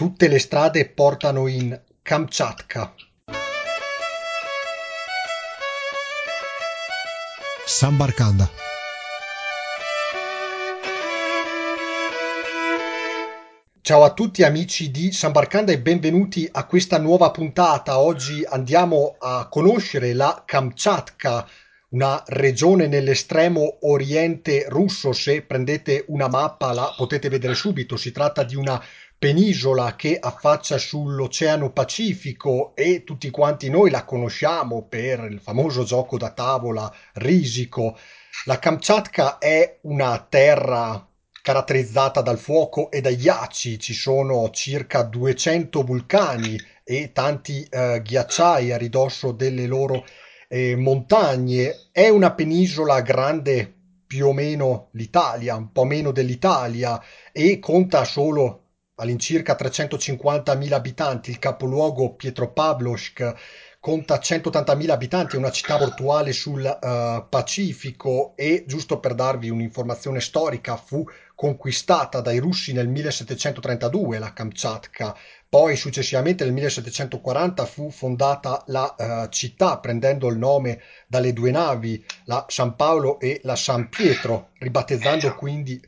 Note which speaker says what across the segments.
Speaker 1: Tutte le strade portano in Kamchatka.
Speaker 2: Sambarkanda.
Speaker 1: Ciao a tutti amici di Sambarkanda e benvenuti a questa nuova puntata. Oggi andiamo a conoscere la Kamchatka, una regione nell'estremo oriente russo. Se prendete una mappa la potete vedere subito. Si tratta di una penisola che affaccia sull'Oceano Pacifico e tutti quanti noi la conosciamo per il famoso gioco da tavola Risico. La Kamchatka è una terra caratterizzata dal fuoco e dai ghiacci, ci sono circa 200 vulcani e tanti eh, ghiacciai a ridosso delle loro eh, montagne. È una penisola grande più o meno l'Italia, un po' meno dell'Italia e conta solo all'incirca 350.000 abitanti, il capoluogo Pietropavlovsk conta 180.000 abitanti, è una città portuale sul uh, Pacifico e giusto per darvi un'informazione storica fu conquistata dai russi nel 1732 la Kamchatka, poi successivamente nel 1740 fu fondata la uh, città prendendo il nome dalle due navi, la San Paolo e la San Pietro, ribattezzando quindi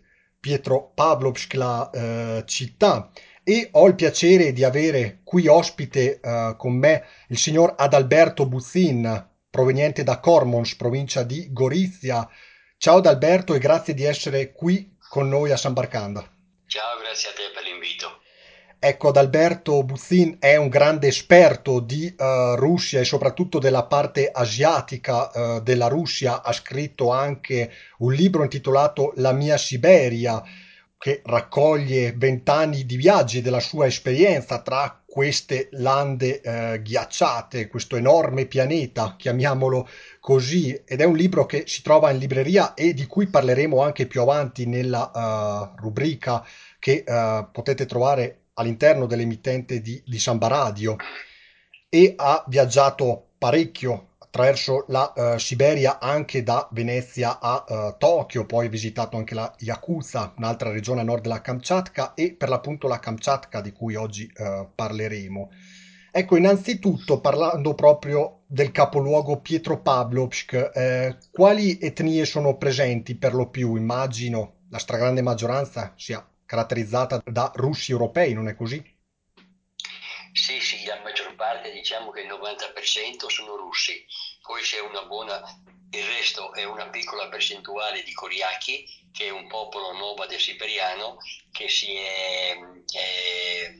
Speaker 1: Pietro Pavlovsk, eh, città. E ho il piacere di avere qui ospite eh, con me il signor Adalberto Buzzin, proveniente da Cormons, provincia di Gorizia. Ciao Adalberto e grazie di essere qui con noi a San Barcanda.
Speaker 3: Ciao, grazie a te per l'invito.
Speaker 1: Ecco, Adalberto Buzzin è un grande esperto di uh, Russia e soprattutto della parte asiatica uh, della Russia. Ha scritto anche un libro intitolato La mia Siberia, che raccoglie vent'anni di viaggi della sua esperienza tra queste lande uh, ghiacciate, questo enorme pianeta, chiamiamolo così. Ed è un libro che si trova in libreria e di cui parleremo anche più avanti nella rubrica che potete trovare all'interno dell'emittente di, di Samba Radio e ha viaggiato parecchio attraverso la uh, Siberia anche da Venezia a uh, Tokyo, poi ha visitato anche la Yakuza, un'altra regione a nord della Kamchatka e per l'appunto la Kamchatka di cui oggi uh, parleremo. Ecco, innanzitutto parlando proprio del capoluogo Pietropavlovsk, eh, quali etnie sono presenti per lo più? Immagino la stragrande maggioranza sia caratterizzata da russi europei, non è così?
Speaker 3: Sì, sì, la maggior parte, diciamo che il 90% sono russi, poi c'è una buona, il resto è una piccola percentuale di coriachi, che è un popolo nomade siberiano che, si è, è,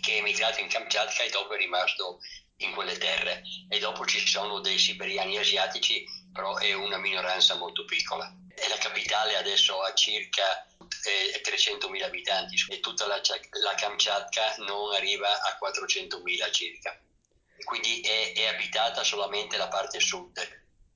Speaker 3: che è emigrato in Kamchatka e dopo è rimasto in quelle terre. E dopo ci sono dei siberiani asiatici, però è una minoranza molto piccola. E la capitale adesso ha circa eh, 300.000 abitanti e tutta la, la Kamchatka non arriva a 400.000 circa. Quindi è, è, abitata solamente la parte sud.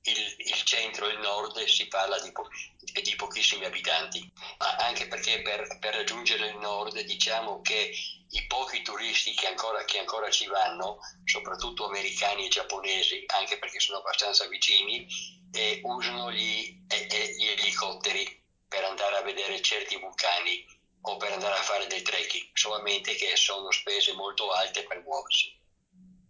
Speaker 3: Il, il centro e il nord si parla di, po- di pochissimi abitanti, ma anche perché per, per, raggiungere il nord diciamo che i pochi turisti che ancora, che ancora ci vanno, soprattutto americani e giapponesi, anche perché sono abbastanza vicini, eh, usano gli, eh, gli elicotteri per andare a vedere certi vulcani o per andare a fare dei trekking, solamente che sono spese molto alte per muoversi.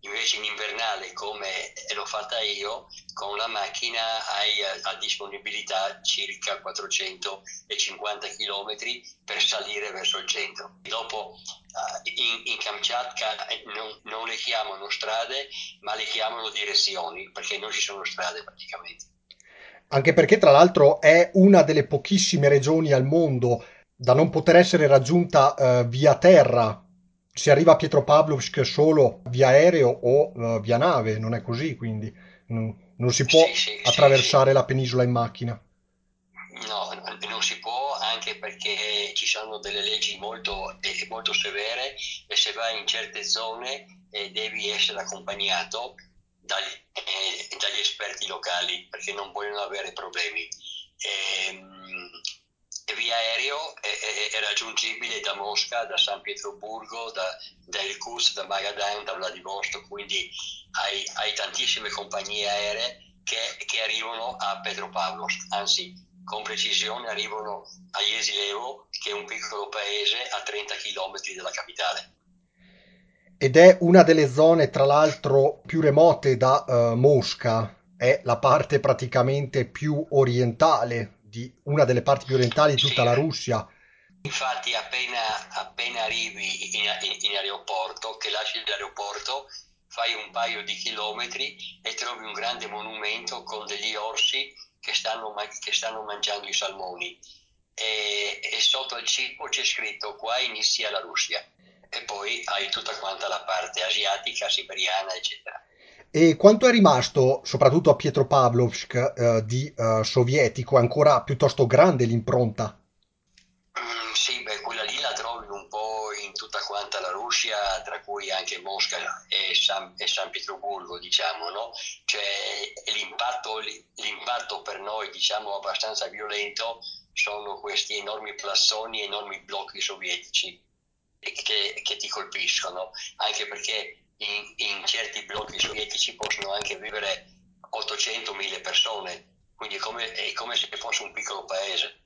Speaker 3: Invece in invernale, come l'ho fatta io, con la macchina hai a, disponibilità circa 450 km per salire verso il centro. Dopo in, in Kamchatka eh, non, non le chiamano strade, ma le chiamano direzioni, perché non ci sono strade praticamente
Speaker 1: anche perché tra l'altro è una delle pochissime regioni al mondo da non poter essere raggiunta uh, via terra. Si arriva a Pietropavlovsk solo via aereo o uh, via nave, non è così, quindi non, non si può
Speaker 3: sì, sì,
Speaker 1: attraversare
Speaker 3: sì,
Speaker 1: la penisola in macchina.
Speaker 3: No, non si può anche perché ci sono delle leggi molto, molto severe e se vai in certe zone eh, devi essere accompagnato dagli, eh, dagli esperti locali perché non vogliono avere problemi. E, ehm, via aereo è, è, è, raggiungibile da Mosca, da San Pietroburgo, da, da Irkutsk, da Magadan, da Vladivostok, quindi hai, hai tantissime compagnie aeree che, che, arrivano a Petropavlovsk, anzi con precisione arrivano a Jesilevo, che è un piccolo paese a 30 km dalla capitale.
Speaker 1: Ed è una delle zone, tra l'altro, più remote da uh, Mosca, è la parte praticamente più orientale, di, una delle parti più orientali di tutta sì. la Russia.
Speaker 3: Infatti appena, appena arrivi in, in, in, aeroporto, che lasci l'aeroporto, fai un paio di chilometri e trovi un grande monumento con degli orsi che stanno, che stanno mangiando i salmoni e, e sotto al cibo c'è scritto qua inizia la Russia e poi hai tutta quanta la parte asiatica, siberiana, eccetera.
Speaker 1: E quanto è rimasto, soprattutto a Pietropavlovsk, eh, di eh, sovietico? È ancora piuttosto grande l'impronta?
Speaker 3: Mm, sì, beh, quella lì la trovi un po' in tutta quanta la Russia, tra cui anche Mosca e San, e San Pietroburgo, diciamo, no? Cioè, l'impatto, l'impatto per noi, diciamo, abbastanza violento sono questi enormi plassoni, enormi blocchi sovietici che, che ti colpiscono, anche perché in, in, certi blocchi sovietici possono anche vivere 800.000 persone, quindi è come, è come se fosse un piccolo paese.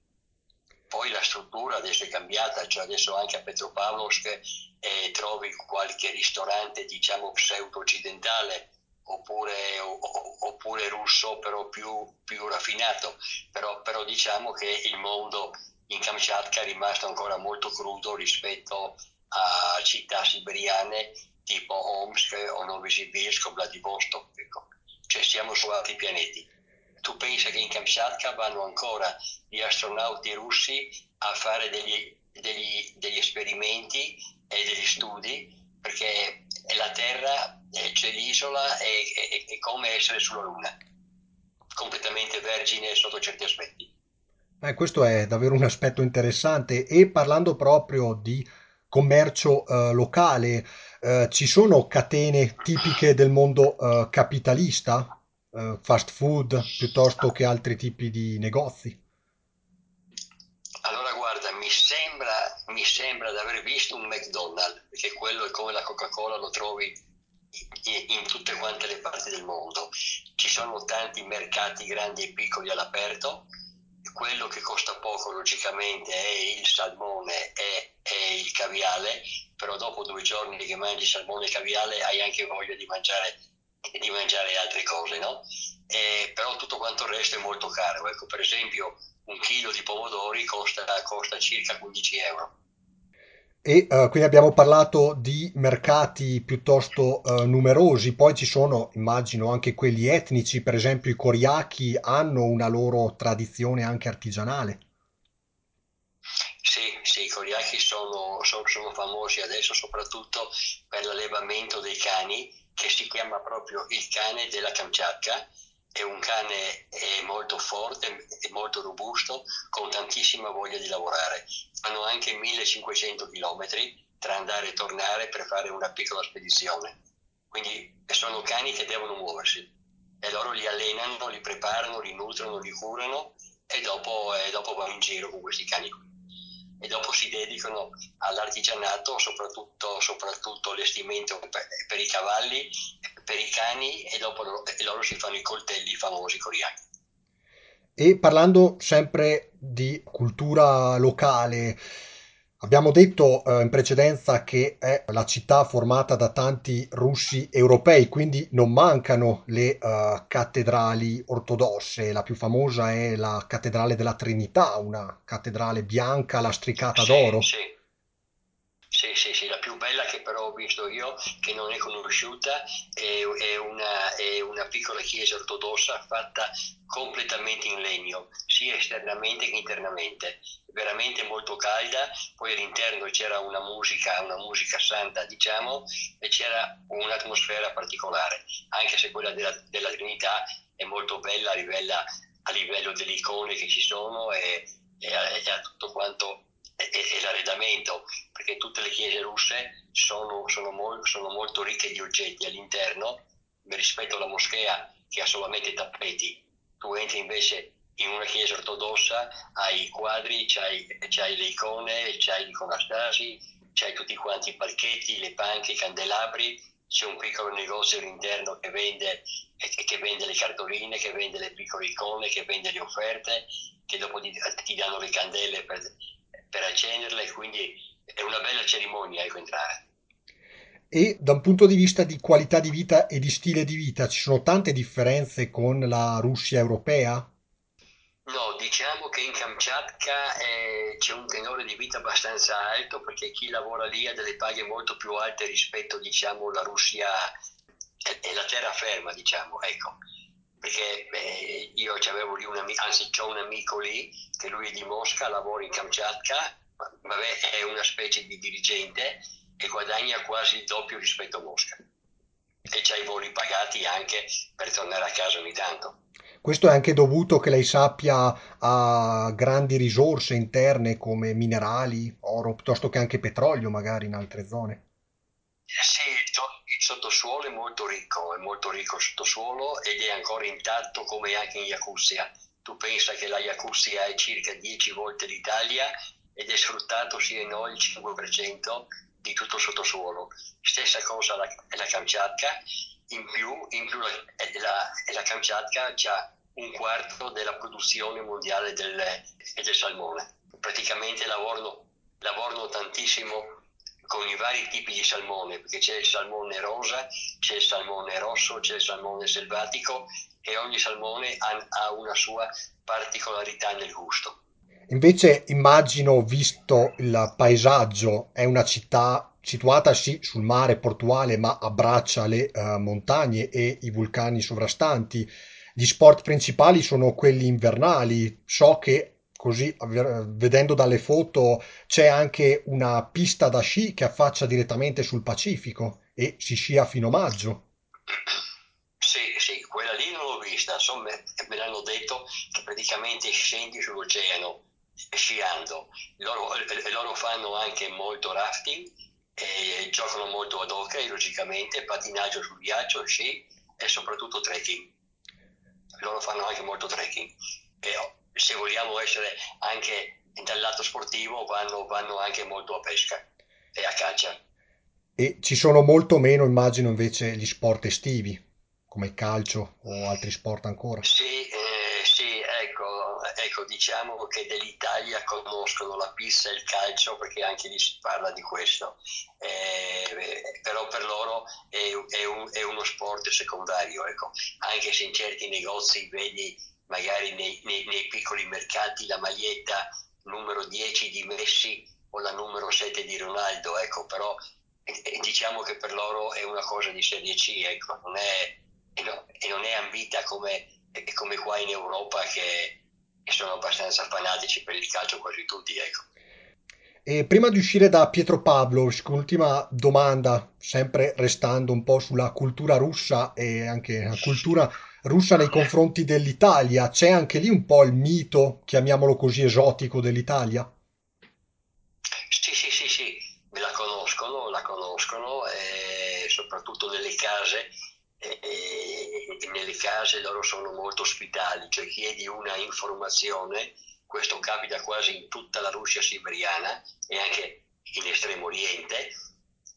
Speaker 3: Poi la struttura adesso è cambiata, cioè adesso anche a Petropavlovsk eh, trovi qualche ristorante diciamo pseudo-occidentale oppure, oppure russo però più, più raffinato, però, però diciamo che il mondo in Kamchatka è rimasto ancora molto crudo rispetto a città siberiane tipo Omsk o Novosibirsk o Vladivostok. Ecco. Cioè siamo su altri pianeti. Tu pensi che in Kamchatka vanno ancora gli astronauti russi a fare degli, degli, degli esperimenti e degli studi perché la Terra, c'è l'isola, è, è, è come essere sulla Luna, completamente vergine sotto certi aspetti.
Speaker 1: Eh, questo è davvero un aspetto interessante e parlando proprio di commercio eh, locale, eh, ci sono catene tipiche del mondo eh, capitalista, eh, fast food piuttosto che altri tipi di negozi?
Speaker 3: Allora guarda, mi sembra, mi sembra di aver visto un McDonald's, perché quello è come la Coca-Cola lo trovi in tutte quante le parti del mondo. Ci sono tanti mercati grandi e piccoli all'aperto quello che costa poco logicamente è il salmone e, il caviale, però dopo due giorni che mangi salmone e caviale hai anche voglia di mangiare, di mangiare altre cose, no? E, però tutto quanto il resto è molto caro. Ecco, per esempio un chilo di pomodori costa, costa circa 15 euro
Speaker 1: e uh, quindi abbiamo parlato di mercati piuttosto uh, numerosi, poi ci sono, immagino, anche quelli etnici, per esempio i coriachi hanno una loro tradizione anche artigianale.
Speaker 3: Sì, sì, i coriachi sono, sono, sono famosi adesso soprattutto per l'allevamento dei cani, che si chiama proprio il cane della Kamchatka, è un cane molto forte, e molto robusto, con tantissima voglia di lavorare. Fanno anche 1500 km tra andare e tornare per fare una piccola spedizione. Quindi sono cani che devono muoversi e loro li allenano, li preparano, li nutrono, li curano e dopo, e dopo vanno in giro con questi cani qui. E dopo si dedicano all'artigianato, soprattutto, soprattutto allestimento per, per i cavalli per i cani e dopo loro, e loro si fanno i coltelli famosi coreani.
Speaker 1: E parlando sempre di cultura locale, abbiamo detto eh, in precedenza che è la città formata da tanti russi europei, quindi non mancano le uh, cattedrali ortodosse. La più famosa è la cattedrale della Trinità, una cattedrale bianca lastricata
Speaker 3: sì,
Speaker 1: d'oro.
Speaker 3: Sì. Sì, sì, sì, la più bella che però ho visto io, che non è conosciuta, è, è, una, è una piccola chiesa ortodossa fatta completamente in legno, sia esternamente che internamente, veramente molto calda, poi all'interno c'era una musica, una musica santa, diciamo, e c'era un'atmosfera particolare, anche se quella della, della Trinità è molto bella a livello, a livello delle icone che ci sono e, e, a, e a tutto quanto e, e, l'arredamento, perché tutte le chiese russe sono, sono, mol, sono molto ricche di oggetti all'interno, rispetto alla moschea che ha solamente tappeti. Tu entri invece in una chiesa ortodossa, hai i quadri, c'hai, c'hai le icone, c'hai gli iconostasi, c'hai tutti quanti i palchetti, le panche, i candelabri, c'è un piccolo negozio all'interno che vende, che vende le cartoline, che vende le piccole icone, che vende le offerte, che dopo ti, ti danno le candele per, per accenderla e quindi è una bella cerimonia ecco entrare.
Speaker 1: E da un punto di vista di qualità di vita e di stile di vita, ci sono tante differenze con la Russia europea?
Speaker 3: No, diciamo che in Kamchatka eh, c'è un tenore di vita abbastanza alto perché chi lavora lì ha delle paghe molto più alte rispetto, diciamo, alla Russia e la terraferma, diciamo, ecco. Perché beh, io avevo lì un amico, anzi ho un amico lì che lui è di Mosca, lavora in Kamchatka, vabbè, è una specie di dirigente e guadagna quasi il doppio rispetto a Mosca. E c'ha i voli pagati anche per tornare a casa ogni tanto.
Speaker 1: Questo è anche dovuto che lei sappia a grandi risorse interne come minerali, oro, piuttosto che anche petrolio magari in altre zone.
Speaker 3: Eh sì, sottosuolo è molto ricco, è molto ricco il sottosuolo ed è ancora intatto come anche in Yakuzia. Tu pensa che la Yakuzia è circa 10 volte l'Italia ed è sfruttato sì e no il 5% di tutto il sottosuolo. Stessa cosa la, la Kamchatka, in più, in più la, la, la Kamchatka ha un quarto della produzione mondiale del, del salmone. Praticamente lavorano, lavorano tantissimo con i vari tipi di salmone, perché c'è il salmone rosa, c'è il salmone rosso, c'è il salmone selvatico e ogni salmone ha, ha una sua particolarità nel gusto.
Speaker 1: Invece immagino, visto il paesaggio, è una città situata sì sul mare portuale, ma abbraccia le eh, montagne e i vulcani sovrastanti. Gli sport principali sono quelli invernali. So che così, vedendo dalle foto, c'è anche una pista da sci che affaccia direttamente sul Pacifico e si scia fino a maggio.
Speaker 3: Sì, sì, quella lì non l'ho vista, insomma, me l'hanno detto che praticamente scendi sull'oceano sciando. Loro, e loro fanno anche molto rafting, e giocano molto ad hockey, logicamente, patinaggio sul ghiaccio, sci e soprattutto trekking. Loro fanno anche molto trekking. E se vogliamo essere anche dal lato sportivo, vanno, vanno anche molto a pesca e a caccia.
Speaker 1: E ci sono molto meno, immagino, invece gli sport estivi, come il calcio o altri sport ancora.
Speaker 3: Sì, eh, sì, ecco, ecco, diciamo che dell'Italia conoscono la pista e il calcio perché anche lì si parla di questo, Eh, però per loro è, è un- è uno sport secondario, ecco. Anche se in certi negozi vedi magari nei, nei- nei piccoli mercati la maglietta numero 10 di Messi o la numero 7 di Ronaldo, ecco, però eh, eh, diciamo che per loro è una cosa di serie C, ecco, non è, e, no- non è ambita come, e come qua in Europa che, che sono abbastanza fanatici per il calcio quasi tutti, ecco.
Speaker 1: E prima di uscire da Pietro Pavlovsk, un'ultima domanda, sempre restando un po' sulla cultura russa e anche la cultura russa nei confronti dell'Italia, c'è anche lì un po' il mito, chiamiamolo così, esotico dell'Italia?
Speaker 3: Sì, sì, sì, sì, me la conoscono, la conoscono, e soprattutto nelle case, e, e nelle case loro sono molto ospitali, cioè chiedi una informazione, questo capita quasi in tutta la Russia siberiana e anche in Estremo Oriente,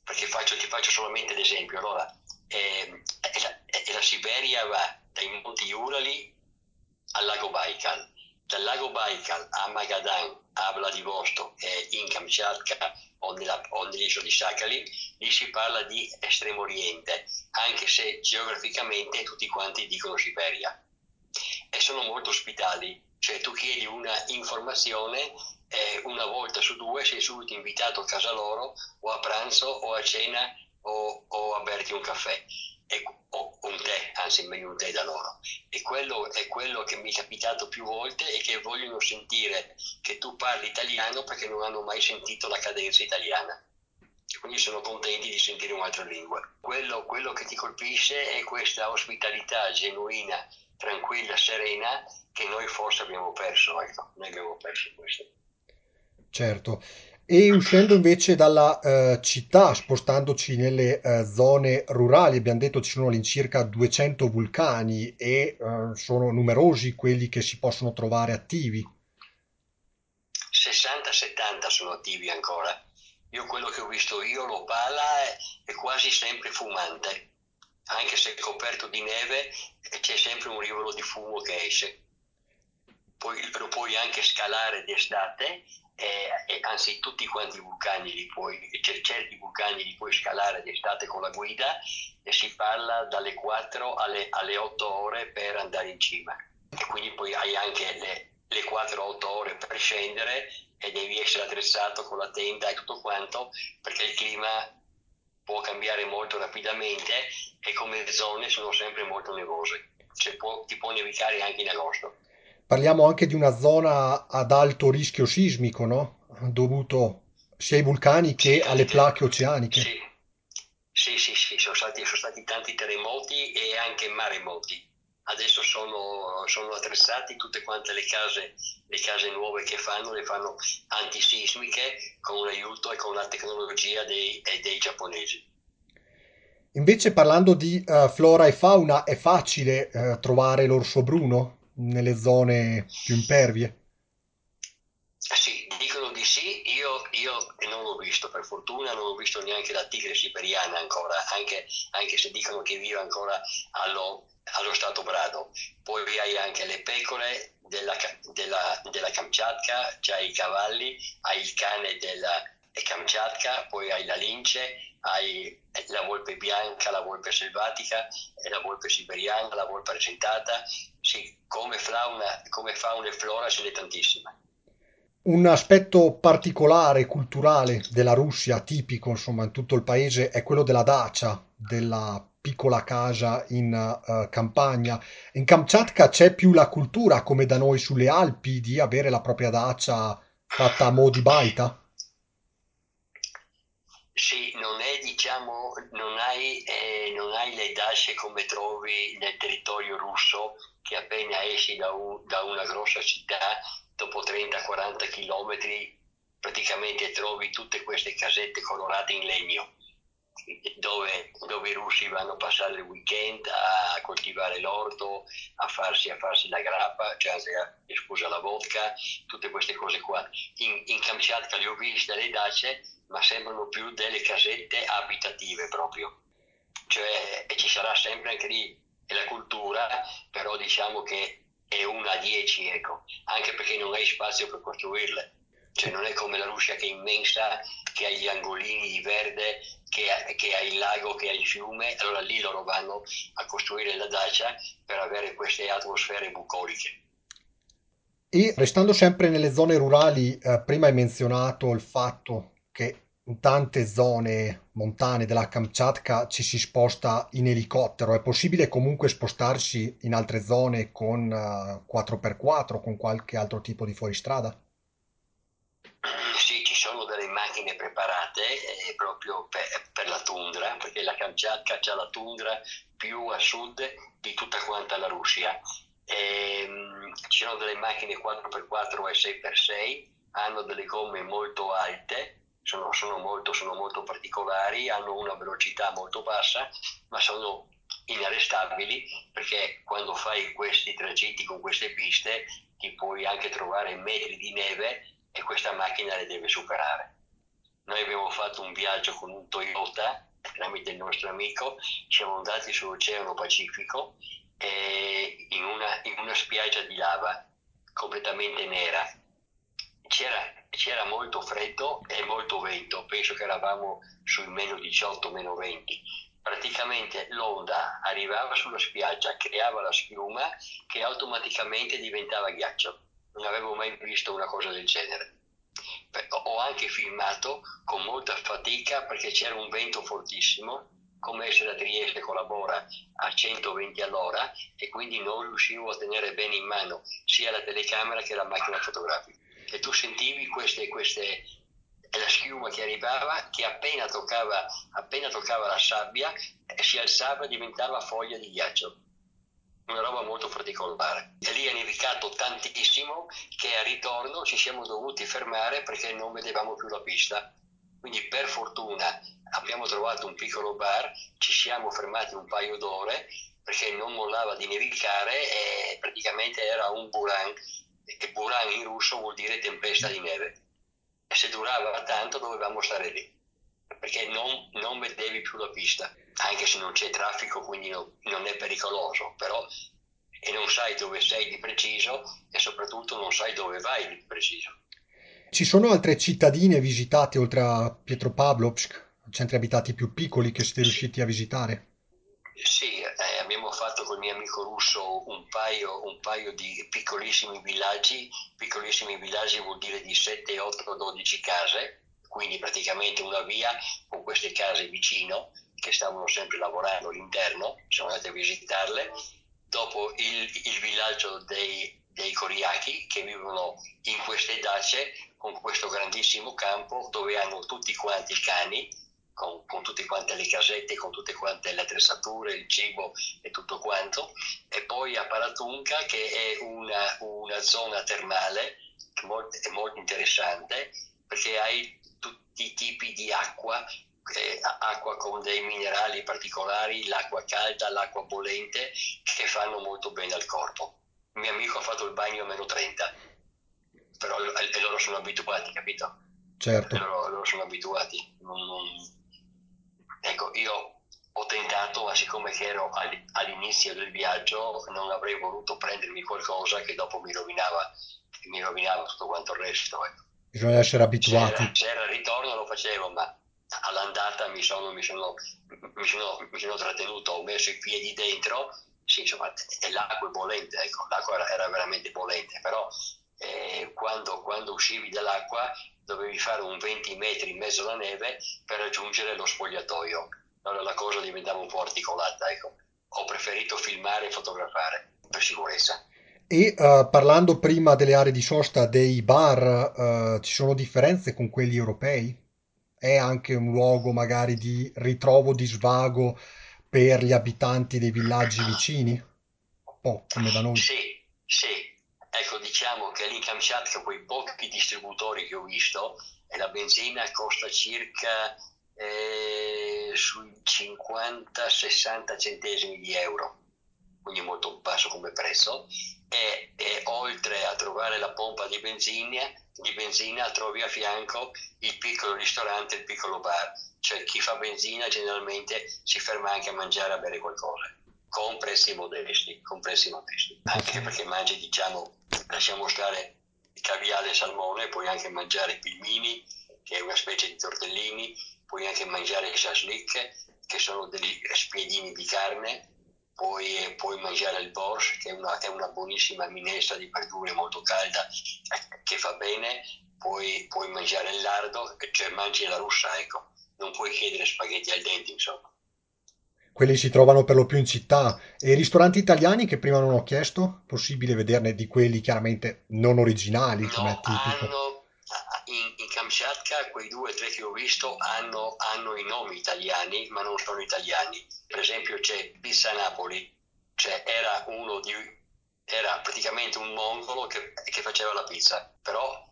Speaker 3: perché faccio, ti faccio solamente l'esempio, allora, ehm, la, la Siberia va dai monti Urali al lago Baikal. Dal lago Baikal a Magadan, a Vladivostok e in Kamchatka o, nell'isola di Sakhalin, lì si parla di Estremo Oriente, anche se geograficamente tutti quanti dicono Siberia. E sono molto ospitali, cioè tu chiedi una informazione e una volta su due sei subito invitato a casa loro o a pranzo o a cena o, o a berti un caffè e, o un tè, anzi meglio tè da loro. E quello è quello che mi è capitato più volte e che vogliono sentire che tu parli italiano perché non hanno mai sentito la cadenza italiana. Quindi sono contenti di sentire un'altra lingua. Quello, quello che ti colpisce è questa ospitalità genuina, tranquilla, serena che noi forse abbiamo perso. Ecco, noi abbiamo perso questo.
Speaker 1: Certo. E uscendo invece dalla eh, città, spostandoci nelle eh, zone rurali, abbiamo detto ci sono all'incirca 200 vulcani e eh, sono numerosi quelli che si possono trovare attivi.
Speaker 3: 60-70 sono attivi ancora. Io quello che ho visto io, l'Opala, è, è quasi sempre fumante, anche se coperto di neve c'è sempre un rivolo di fumo che esce. Poi lo puoi anche scalare d'estate, eh, anzi tutti quanti i vulcani li puoi, certi vulcani li puoi scalare d'estate con la guida e si parla dalle 4 alle, alle 8 ore per andare in cima e quindi poi hai anche le, le 4-8 ore per scendere e devi essere attrezzato con la tenda e tutto quanto perché il clima può cambiare molto rapidamente e come zone sono sempre molto nevose, cioè può, ti può nevicare anche in agosto.
Speaker 1: Parliamo anche di una zona ad alto rischio sismico, no? Dovuto sia ai vulcani che alle placche oceaniche.
Speaker 3: sì, sì, sì, sì, sono stati, sono stati tanti terremoti e anche maremoti. Adesso sono, sono attrezzati tutte quante le case, le case nuove che fanno, le fanno antisismiche con l'aiuto e con la tecnologia dei, dei giapponesi.
Speaker 1: Invece, parlando di eh, flora e fauna, è facile eh, trovare l'orso bruno nelle zone più impervie.
Speaker 3: Sì, dicono di sì, io, io non l'ho visto, per fortuna non ho visto neanche la tigre siberiana ancora, anche, anche se dicono che vive ancora allo, allo stato brado. Poi hai anche le pecore della, della, della Kamchatka, c'hai i cavalli, hai il cane della Kamchatka, poi hai la lince, hai la volpe bianca, la volpe selvatica, e la volpe siberiana, la volpe argentata. Sì, come fauna, come fauna e flora ce n'è tantissima.
Speaker 1: Un aspetto particolare, culturale della Russia, tipico insomma in tutto il paese, è quello della dacia, della piccola casa in eh, campagna. In Kamchatka c'è più la cultura, come da noi sulle Alpi, di avere la propria dacia fatta a mo' di baita.
Speaker 3: Sì, non è, diciamo, dasce come trovi nel territorio russo, che appena esci da, un- da una grossa città, dopo 30-40 km, praticamente trovi tutte queste casette colorate in legno, dove, dove i russi vanno a passare il weekend a coltivare l'orto, a farsi, a farsi la grappa, cioè, eh, scusa, la vodka, tutte queste cose qua. In, in Kamchatka le ho viste le dace, ma sembrano più delle casette abitative proprio. Cioè, e ci sarà sempre anche lì è la cultura, però diciamo che è una a 10, ecco, anche perché non hai spazio per costruirle. Cioè non è come la Russia che è immensa, che ha gli angolini di verde, che ha, che ha il lago, che ha il fiume, allora lì loro vanno a costruire la dacia per avere queste atmosfere bucoliche.
Speaker 1: E restando sempre nelle zone rurali, eh, prima hai menzionato il fatto che in tante zone montane della Kamchatka ci si sposta in elicottero. È possibile comunque spostarsi in altre zone con eh, 4x4, con qualche altro tipo di fuoristrada?
Speaker 3: Sì, ci sono delle macchine preparate eh, proprio per, per la tundra, perché la Kamchatka c'ha la tundra più a sud di tutta quanta la Russia. Ehm, ci sono delle macchine 4x4 e 6x6, hanno delle gomme molto alte, sono, sono molto, sono molto particolari, hanno una velocità molto bassa, ma sono inarrestabili perché quando fai questi tragitti con queste piste ti puoi anche trovare metri di neve e questa macchina le deve superare. Noi abbiamo fatto un viaggio con un Toyota tramite il nostro amico, siamo andati sull'Oceano Pacifico eh, in, una, in una spiaggia di lava completamente nera. C'era, c'era molto freddo e molto vento, penso che eravamo sui meno 18, meno 20. Praticamente l'onda arrivava sulla spiaggia, creava la schiuma che automaticamente diventava ghiaccio. Non avevo mai visto una cosa del genere. Ho anche filmato con molta fatica perché c'era un vento fortissimo, come se la Trieste collabora a 120 all'ora e quindi non riuscivo a tenere bene in mano sia la telecamera che la macchina fotografica. E tu sentivi queste, queste, la schiuma che arrivava, che appena toccava, appena toccava la sabbia, eh, si alzava e diventava foglia di ghiaccio una roba molto particolare. E lì è nevicato tantissimo che al ritorno ci siamo dovuti fermare perché non vedevamo più la pista. Quindi per fortuna abbiamo trovato un piccolo bar, ci siamo fermati un paio d'ore perché non mollava di nevicare e praticamente era un buran. E buran in russo vuol dire tempesta di neve. E se durava tanto dovevamo stare lì perché non, non vedevi più la pista, anche se non c'è traffico, quindi no- non è pericoloso, però e non sai dove sei di preciso e soprattutto non sai dove vai di preciso.
Speaker 1: Ci sono altre cittadine visitate oltre a Pietropavlovsk, centri abitati più piccoli che siete riusciti a visitare?
Speaker 3: Sì, eh, col mio amico russo un paio, un paio, di piccolissimi villaggi, piccolissimi villaggi vuol dire di 7, 8, 12 case, quindi praticamente una via con queste case vicino che stavano sempre lavorando all'interno, siamo andati a visitarle, dopo il, il villaggio dei, dei coriachi che vivono in queste dace con questo grandissimo campo dove hanno tutti quanti i cani con, con, tutte quante le casette, con tutte quante le attrezzature, il cibo e tutto quanto, e poi a Paratunca che è una, una zona termale molto, è molto interessante perché hai tutti i tipi di acqua, eh, acqua con dei minerali particolari, l'acqua calda, l'acqua bollente che fanno molto bene al corpo. Il mio amico ha fatto il bagno a meno 30, però e loro sono abituati, capito?
Speaker 1: Certo.
Speaker 3: Loro, loro sono abituati. Non, non, Ecco, io ho tentato, ma siccome ero all'inizio del viaggio, non avrei voluto prendermi qualcosa che dopo mi rovinava, mi rovinava tutto quanto il resto. Ecco.
Speaker 1: Bisogna essere abituati.
Speaker 3: Se era, il ritorno lo facevo, ma all'andata mi sono, mi, sono, mi, sono, mi sono, trattenuto, ho messo i piedi dentro, sì, insomma, e l'acqua è bollente, ecco, l'acqua era, era veramente bollente, però quando, uscivi dall'acqua dovevi fare un 20 metri in mezzo alla neve per raggiungere lo spogliatoio. Allora la cosa diventava un po' articolata, ecco. Ho preferito filmare e fotografare per sicurezza.
Speaker 1: E uh, parlando prima delle aree di sosta dei bar, uh, ci sono differenze con quelli europei? È anche un luogo magari di ritrovo, di svago per gli abitanti dei villaggi vicini? Un po' come da noi.
Speaker 3: Sì, sì, Ecco, diciamo che lì in Kamchatka, quei pochi distributori che ho visto, la benzina costa circa eh, sui 50-60 centesimi di euro, quindi molto basso come prezzo, e, e, oltre a trovare la pompa di benzina, di benzina trovi a fianco il piccolo ristorante, il piccolo bar, cioè chi fa benzina generalmente si ferma anche a mangiare, a bere qualcosa con prezzi modesti, con prezzi modesti, anche perché mangi, diciamo, lasciamo stare il caviale e salmone, puoi anche mangiare i pilmini, che è una specie di tortellini, puoi anche mangiare i shashlik, che sono degli spiedini di carne, puoi, puoi mangiare il borsch, che è una, è una, buonissima minestra di verdure molto calda, eh, che fa bene, puoi, puoi mangiare il lardo, cioè mangi la russa, ecco, non puoi chiedere spaghetti al dente, insomma
Speaker 1: quelli si trovano per lo più in città. E i ristoranti italiani che prima non ho chiesto? Possibile vederne di quelli chiaramente non originali,
Speaker 3: no,
Speaker 1: come è tipico.
Speaker 3: Hanno, in, in Kamchatka quei due o tre che ho visto hanno, hanno, i nomi italiani, ma non sono italiani. Per esempio c'è Pizza Napoli, cioè era uno di era praticamente un mongolo che, che faceva la pizza, però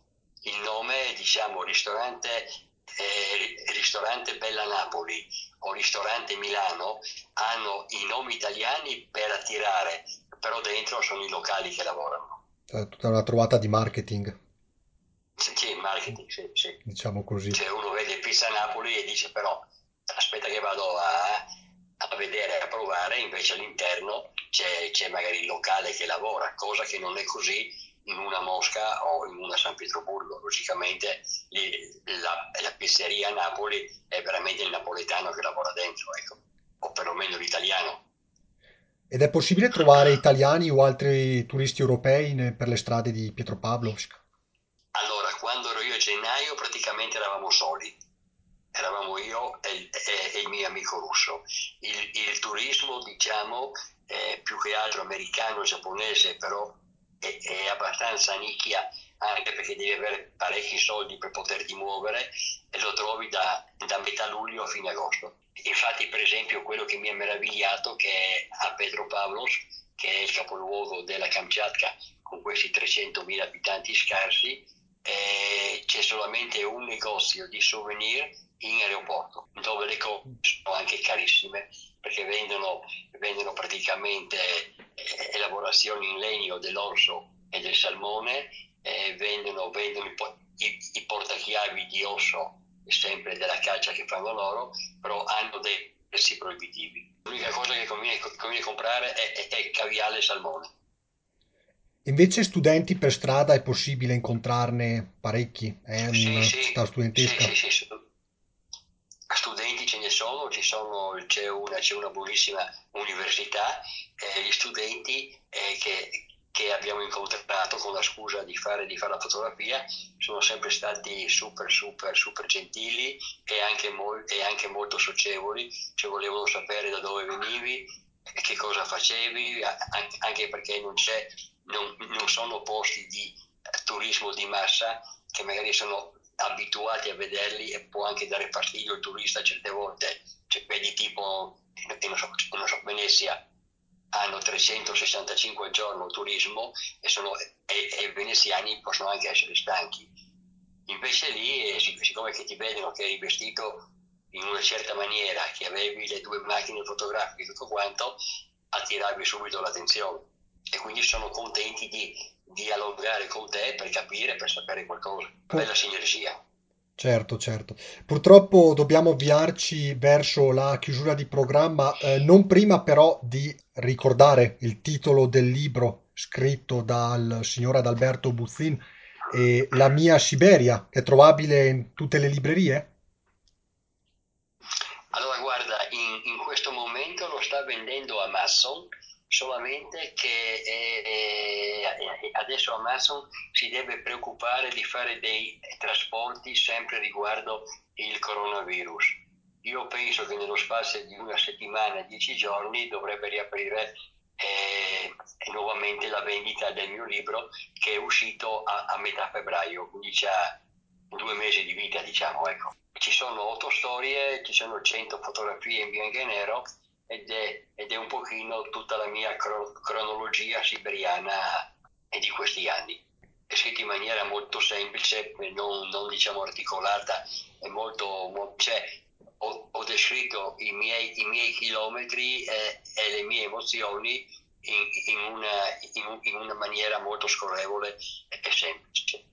Speaker 3: il nome, diciamo, ristorante eh, ristorante Bella Napoli o ristorante Milano hanno i nomi italiani per attirare, però dentro sono i locali che lavorano.
Speaker 1: È tutta una trovata di marketing.
Speaker 3: Sì, sì marketing, sì, sì.
Speaker 1: Diciamo così.
Speaker 3: Cioè uno vede Pizza Napoli e dice però aspetta che vado a, a vedere, a provare, invece all'interno c'è, c'è magari il locale che lavora, cosa che non è così in una Mosca o in una San Pietroburgo. Logicamente la, la, pizzeria a Napoli è veramente il napoletano che lavora dentro, ecco. o perlomeno l'italiano.
Speaker 1: Ed è possibile trovare italiani o altri turisti europei per le strade di Pietropavlovsk?
Speaker 3: Allora, quando ero io a gennaio praticamente eravamo soli, eravamo io e, e, e il mio amico russo. Il, il turismo, diciamo, più che altro americano, giapponese, però è, abbastanza nicchia anche perché devi avere parecchi soldi per poterti muovere e lo trovi da, da metà luglio a fine agosto. Infatti, per esempio, quello che mi ha meravigliato che è a Petropavlovsk, che è il capoluogo della Kamchatka con questi 300.000 abitanti scarsi, eh, c'è solamente un negozio di souvenir in aeroporto, dove le cose sono anche carissime perché vendono, vendono praticamente eh, elaborazioni in legno dell'orso e del salmone, eh, vendono, vendono i, i, i, portachiavi di osso, sempre della caccia che fanno loro, però hanno dei prezzi proibitivi. L'unica cosa che conviene, conviene comprare è, è, è caviale e salmone.
Speaker 1: Invece studenti per strada è possibile incontrarne parecchi, è
Speaker 3: Sì,
Speaker 1: una
Speaker 3: sì,
Speaker 1: città studentesca.
Speaker 3: sì, sì, sì. Studenti ce ne sono, sono- c'è una, c'è una buonissima università, e gli studenti eh, che, che abbiamo incontrato con la scusa di fare, di fare la fotografia sono sempre stati super, super, super gentili e anche, mol- e anche molto socievoli, cioè volevano sapere da dove venivi, e che cosa facevi, anche perché non non, non sono posti di eh, turismo di massa che magari sono abituati a vederli e può anche dare fastidio al turista certe volte. Cioè, vedi tipo, non so, non so, Venezia hanno 365 al giorno turismo e, sono, e, e i veneziani possono anche essere stanchi. Invece lì, eh, sic- siccome ti vedono che eri vestito in una certa maniera, che avevi le due macchine fotografiche e tutto quanto, attiravi subito l'attenzione e quindi sono contenti di dialogare con te per capire, per sapere qualcosa. Bella sinergia.
Speaker 1: Certo, certo. Purtroppo dobbiamo avviarci verso la chiusura di programma, eh, non prima però di ricordare il titolo del libro scritto dal signor Adalberto Buzzin, e La mia Siberia, è trovabile in tutte le librerie?
Speaker 3: Allora, guarda, in, in questo momento lo sta vendendo Amazon, solamente che eh, eh, adesso Amazon si deve preoccupare di fare dei trasporti sempre riguardo il coronavirus. Io penso che nello spazio di una settimana, dieci giorni, dovrebbe riaprire eh, nuovamente la vendita del mio libro che è uscito a, a metà febbraio, quindi c'ha due mesi di vita, diciamo, ecco. Ci sono otto storie, ci sono 100 fotografie in bianco e nero ed è, ed è un pochino tutta la mia cro- cronologia siberiana di questi anni. È scritto in maniera molto semplice, non, non diciamo articolata, è molto, mo- cioè, ho, ho descritto i miei, i miei chilometri eh, e le mie emozioni in, in una, in in una maniera molto scorrevole e semplice.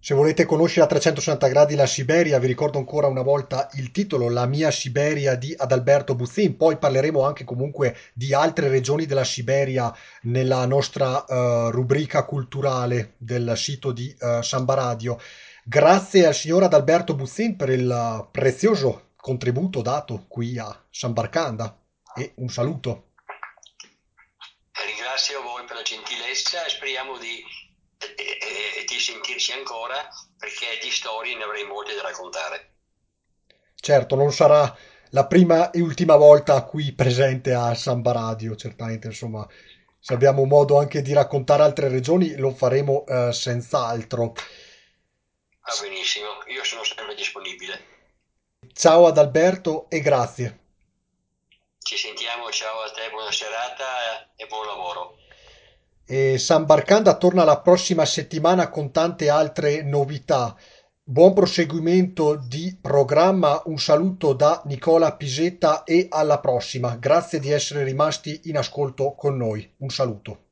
Speaker 1: Se volete conoscere a 360 gradi la Siberia, vi ricordo ancora una volta il titolo, La mia Siberia di Adalberto Buzzin. Poi parleremo anche comunque di altre regioni della Siberia nella nostra eh, rubrica culturale del sito di eh, Samba Radio. Grazie al signor Adalberto Buzzin per il prezioso contributo dato qui a Sambarcanda e un saluto.
Speaker 3: Ringrazio voi per la gentilezza e speriamo di, eh, eh, di sentirci ancora perché di storie ne avrei molte da raccontare.
Speaker 1: Certo, non sarà la prima e ultima volta qui presente a Samba Radio, certamente, insomma, se abbiamo modo anche di raccontare altre regioni, lo faremo eh, senz'altro.
Speaker 3: Va benissimo, io sono sempre disponibile.
Speaker 1: Ciao ad Alberto e grazie.
Speaker 3: Ci sentiamo, ciao a te, buona serata e buon lavoro.
Speaker 1: E Sambarcanda torna la prossima settimana con tante altre novità. Buon proseguimento di programma, un saluto da Nicola Pisetta e alla prossima. Grazie di essere rimasti in ascolto con noi. Un saluto.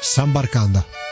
Speaker 2: Sambarcanda.